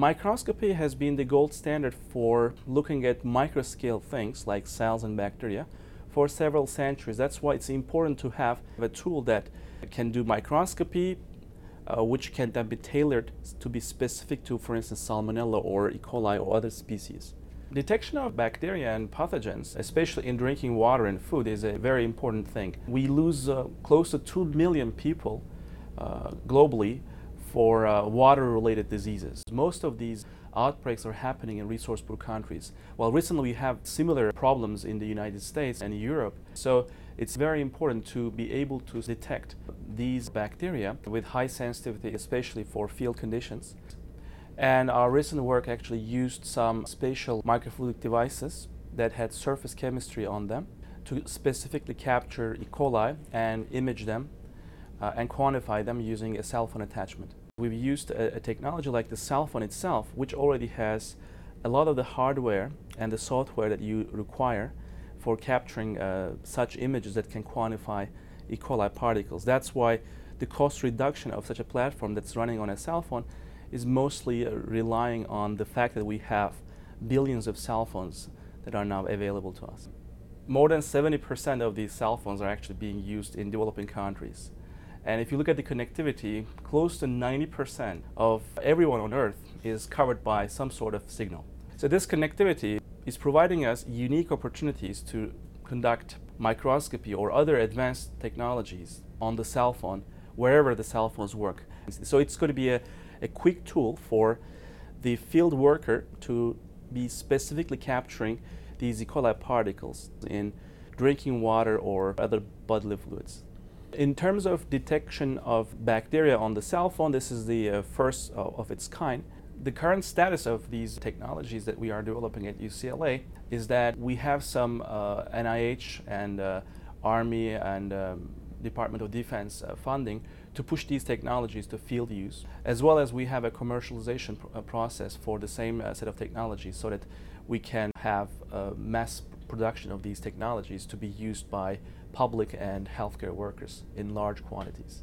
Microscopy has been the gold standard for looking at microscale things like cells and bacteria for several centuries. That's why it's important to have a tool that can do microscopy, uh, which can then be tailored to be specific to, for instance, Salmonella or E. coli or other species. Detection of bacteria and pathogens, especially in drinking water and food, is a very important thing. We lose uh, close to 2 million people uh, globally for uh, water related diseases. Most of these outbreaks are happening in resource poor countries. Well, recently we have similar problems in the United States and Europe. So it's very important to be able to detect these bacteria with high sensitivity, especially for field conditions. And our recent work actually used some spatial microfluidic devices that had surface chemistry on them to specifically capture E. coli and image them uh, and quantify them using a cell phone attachment. We've used a, a, technology like the cell phone itself, which already has a lot of the hardware and the software that you require for capturing uh, such images that can quantify E. coli particles. That's why the cost reduction of such a platform that's running on a cell phone is mostly uh, relying on the fact that we have billions of cell phones that are now available to us. More than 70% of these cell phones are actually being used in developing countries. And if you look at the connectivity, close to 90% of everyone on Earth is covered by some sort of signal. So this connectivity is providing us unique opportunities to conduct microscopy or other advanced technologies on the cell phone wherever the cell phones work. So it's going to be a, a quick tool for the field worker to be specifically capturing these E. coli particles in drinking water or other bodily fluids. In terms of detection of bacteria on the cell phone, this is the uh, first uh, of its kind. The current status of these technologies that we are developing at UCLA is that we have some uh, NIH and uh, Army and um, Department of Defense uh, funding to push these technologies to field use, as well as we have a commercialization pr uh, process for the same set of technologies so that we can have mass production of these technologies to be used by public and healthcare workers in large quantities.